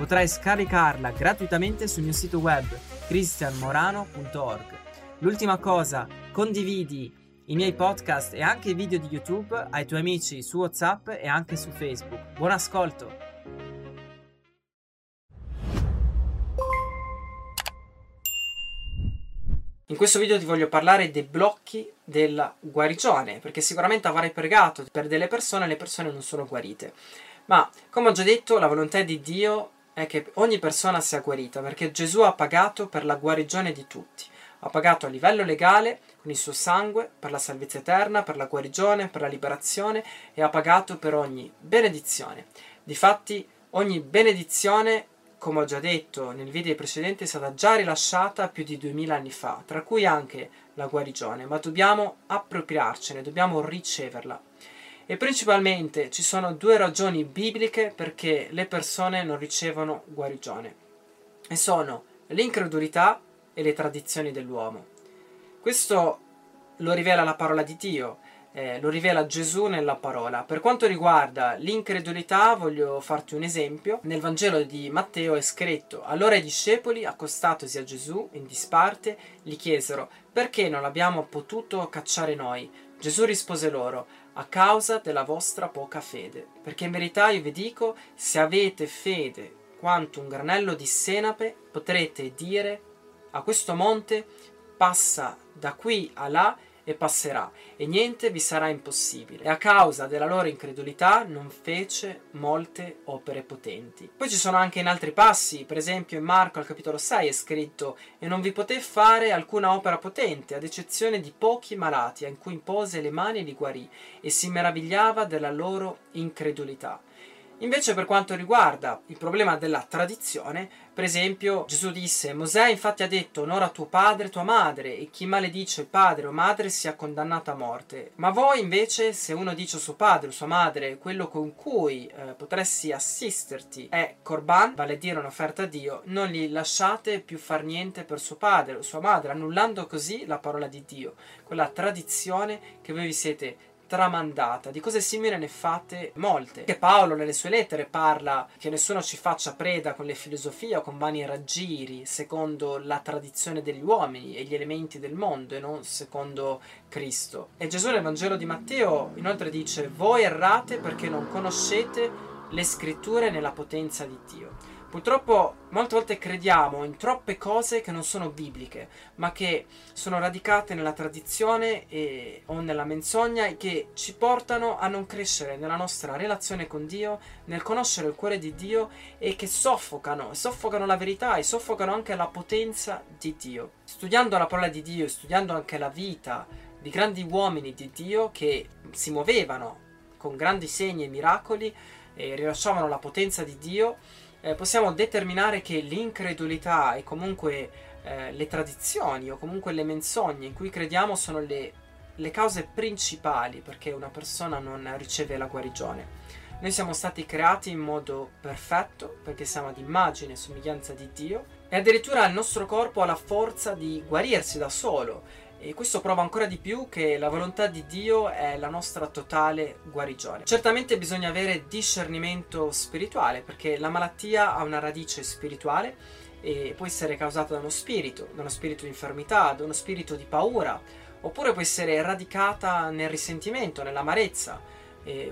Potrai scaricarla gratuitamente sul mio sito web cristianmorano.org. L'ultima cosa, condividi i miei podcast e anche i video di YouTube ai tuoi amici su WhatsApp e anche su Facebook. Buon ascolto! In questo video ti voglio parlare dei blocchi della guarigione, perché sicuramente avrai pregato per delle persone e le persone non sono guarite. Ma, come ho già detto, la volontà di Dio è che ogni persona sia guarita, perché Gesù ha pagato per la guarigione di tutti. Ha pagato a livello legale con il suo sangue per la salvezza eterna, per la guarigione, per la liberazione e ha pagato per ogni benedizione. Difatti, ogni benedizione, come ho già detto nel video precedente, è stata già rilasciata più di duemila anni fa, tra cui anche la guarigione, ma dobbiamo appropriarcene, dobbiamo riceverla. E principalmente ci sono due ragioni bibliche perché le persone non ricevono guarigione. E sono l'incredulità e le tradizioni dell'uomo. Questo lo rivela la parola di Dio, eh, lo rivela Gesù nella parola. Per quanto riguarda l'incredulità, voglio farti un esempio. Nel Vangelo di Matteo è scritto: Allora i discepoli, accostatosi a Gesù in disparte, gli chiesero: Perché non l'abbiamo potuto cacciare noi? Gesù rispose loro: a causa della vostra poca fede. Perché in verità io vi dico, se avete fede quanto un granello di senape, potrete dire a questo monte passa da qui a là e passerà, e niente vi sarà impossibile. E a causa della loro incredulità non fece molte opere potenti. Poi ci sono anche in altri passi, per esempio in Marco al capitolo 6 è scritto e non vi poté fare alcuna opera potente, ad eccezione di pochi malati, in cui impose le mani e li guarì, e si meravigliava della loro incredulità. Invece per quanto riguarda il problema della tradizione, per esempio Gesù disse Mosè infatti ha detto onora tuo padre e tua madre e chi maledice padre o madre sia condannato a morte. Ma voi invece se uno dice suo padre o sua madre quello con cui eh, potresti assisterti è corban, vale a dire un'offerta a Dio, non gli lasciate più far niente per suo padre o sua madre, annullando così la parola di Dio, quella tradizione che voi vi siete tramandata. Di cose simili ne fate molte. Che Paolo nelle sue lettere parla che nessuno ci faccia preda con le filosofie o con vani raggiri, secondo la tradizione degli uomini e gli elementi del mondo e non secondo Cristo. E Gesù nel Vangelo di Matteo inoltre dice: Voi errate perché non conoscete le scritture nella potenza di Dio. Purtroppo molte volte crediamo in troppe cose che non sono bibliche, ma che sono radicate nella tradizione e, o nella menzogna e che ci portano a non crescere nella nostra relazione con Dio, nel conoscere il cuore di Dio e che soffocano, soffocano la verità e soffocano anche la potenza di Dio. Studiando la parola di Dio, studiando anche la vita di grandi uomini di Dio che si muovevano con grandi segni e miracoli e rilasciavano la potenza di Dio, eh, possiamo determinare che l'incredulità e comunque eh, le tradizioni o comunque le menzogne in cui crediamo sono le, le cause principali perché una persona non riceve la guarigione. Noi siamo stati creati in modo perfetto perché siamo ad immagine e somiglianza di Dio e addirittura il nostro corpo ha la forza di guarirsi da solo e questo prova ancora di più che la volontà di Dio è la nostra totale guarigione. Certamente bisogna avere discernimento spirituale perché la malattia ha una radice spirituale e può essere causata da uno spirito, da uno spirito di infermità, da uno spirito di paura, oppure può essere radicata nel risentimento, nell'amarezza,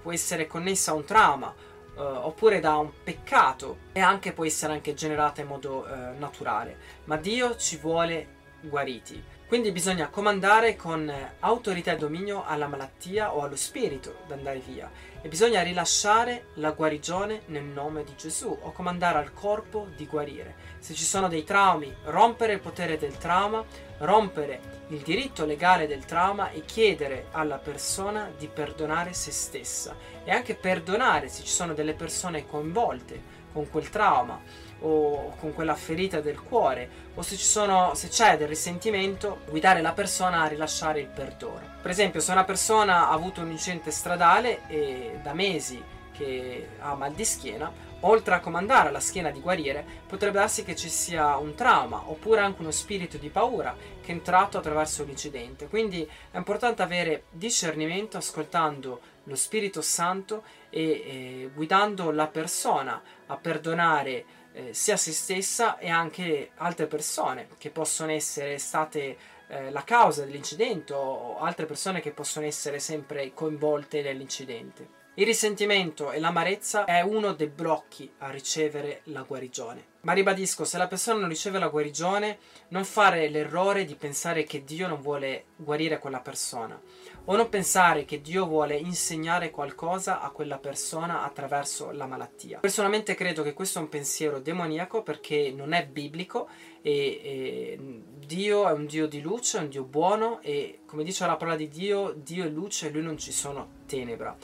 può essere connessa a un trauma, uh, oppure da un peccato e anche può essere anche generata in modo uh, naturale. Ma Dio ci vuole guariti. Quindi bisogna comandare con autorità e dominio alla malattia o allo spirito ad andare via. E bisogna rilasciare la guarigione nel nome di Gesù o comandare al corpo di guarire. Se ci sono dei traumi, rompere il potere del trauma, rompere il diritto legale del trauma e chiedere alla persona di perdonare se stessa. E anche perdonare se ci sono delle persone coinvolte con quel trauma o con quella ferita del cuore o se, sono, se c'è del risentimento, guidare la persona a rilasciare il perdono. Per esempio, se una persona ha avuto un incidente stradale e da mesi che ha mal di schiena, oltre a comandare alla schiena di guarire, potrebbe darsi che ci sia un trauma oppure anche uno spirito di paura che è entrato attraverso l'incidente. Quindi è importante avere discernimento ascoltando lo Spirito Santo e eh, guidando la persona a perdonare eh, sia se stessa e anche altre persone che possono essere state eh, la causa dell'incidente o altre persone che possono essere sempre coinvolte nell'incidente. Il risentimento e l'amarezza è uno dei blocchi a ricevere la guarigione. Ma ribadisco, se la persona non riceve la guarigione, non fare l'errore di pensare che Dio non vuole guarire quella persona o non pensare che Dio vuole insegnare qualcosa a quella persona attraverso la malattia. Personalmente credo che questo è un pensiero demoniaco perché non è biblico e, e Dio è un Dio di luce, è un Dio buono e come dice la parola di Dio, Dio è luce e lui non ci sono tenebra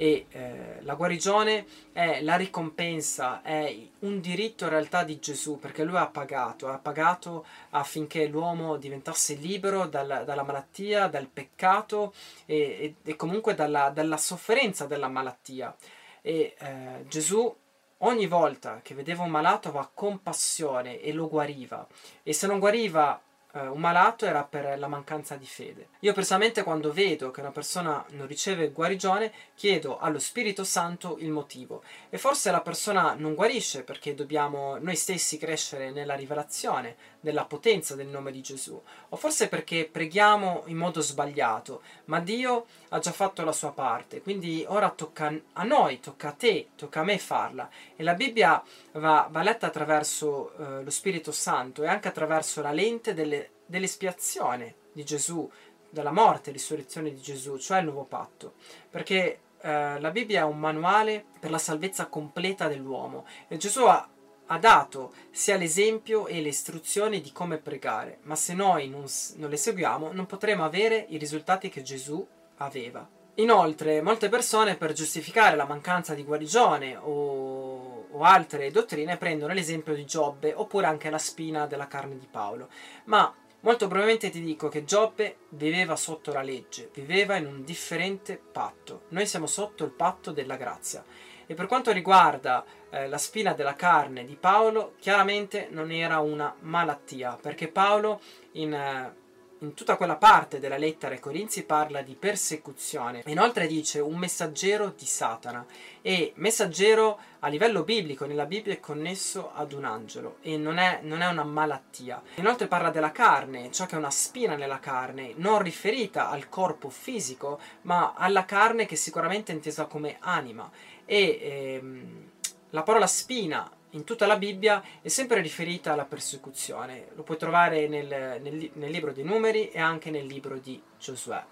e eh, la guarigione è la ricompensa, è un diritto in realtà di Gesù perché lui ha pagato, ha pagato affinché l'uomo diventasse libero dalla, dalla malattia, dal peccato e, e, e comunque dalla, dalla, sofferenza della malattia. E eh, Gesù ogni volta che vedeva un malato aveva compassione e lo guariva e se non guariva eh, un malato era per la mancanza di fede. Io personalmente quando vedo che una persona non riceve guarigione chiedo allo Spirito Santo il motivo. E forse la persona non guarisce perché dobbiamo noi stessi crescere nella rivelazione della potenza del nome di Gesù. O forse perché preghiamo in modo sbagliato ma Dio ha già fatto la sua parte. Quindi ora tocca a noi, tocca a te, tocca a me farla. E la Bibbia va, va letta attraverso eh, lo Spirito Santo e anche attraverso la lente delle, dell'espiazione di Gesù, della morte e risurrezione di Gesù, cioè il nuovo patto, perché eh, la Bibbia è un manuale per la salvezza completa dell'uomo e Gesù ha, ha dato sia l'esempio e le istruzioni di come pregare, ma se noi non, non le seguiamo non potremo avere i risultati che Gesù aveva. Inoltre, molte persone per giustificare la mancanza di guarigione o, o, altre dottrine prendono l'esempio di Giobbe oppure anche la spina della carne di Paolo. Ma molto probabilmente ti dico che Giobbe viveva sotto la legge, viveva in un differente patto. Noi siamo sotto il patto della grazia. E per quanto riguarda eh, la spina della carne di Paolo, chiaramente non era una malattia, perché Paolo in... Eh, in tutta quella parte della lettera ai Corinzi parla di persecuzione. Inoltre dice un messaggero di Satana e messaggero a livello biblico nella Bibbia è connesso ad un angelo e non è, non è una malattia. Inoltre parla della carne, ciò che è una spina nella carne, non riferita al corpo fisico, ma alla carne che sicuramente è intesa come anima. E ehm, la parola spina in tutta la Bibbia è sempre riferita alla persecuzione. Lo puoi trovare nel, nel, nel libro dei numeri e anche nel libro di Giosuè.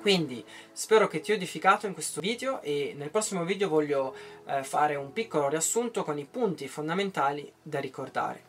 Quindi spero che ti ho edificato in questo video e nel prossimo video voglio eh, fare un piccolo riassunto con i punti fondamentali da ricordare.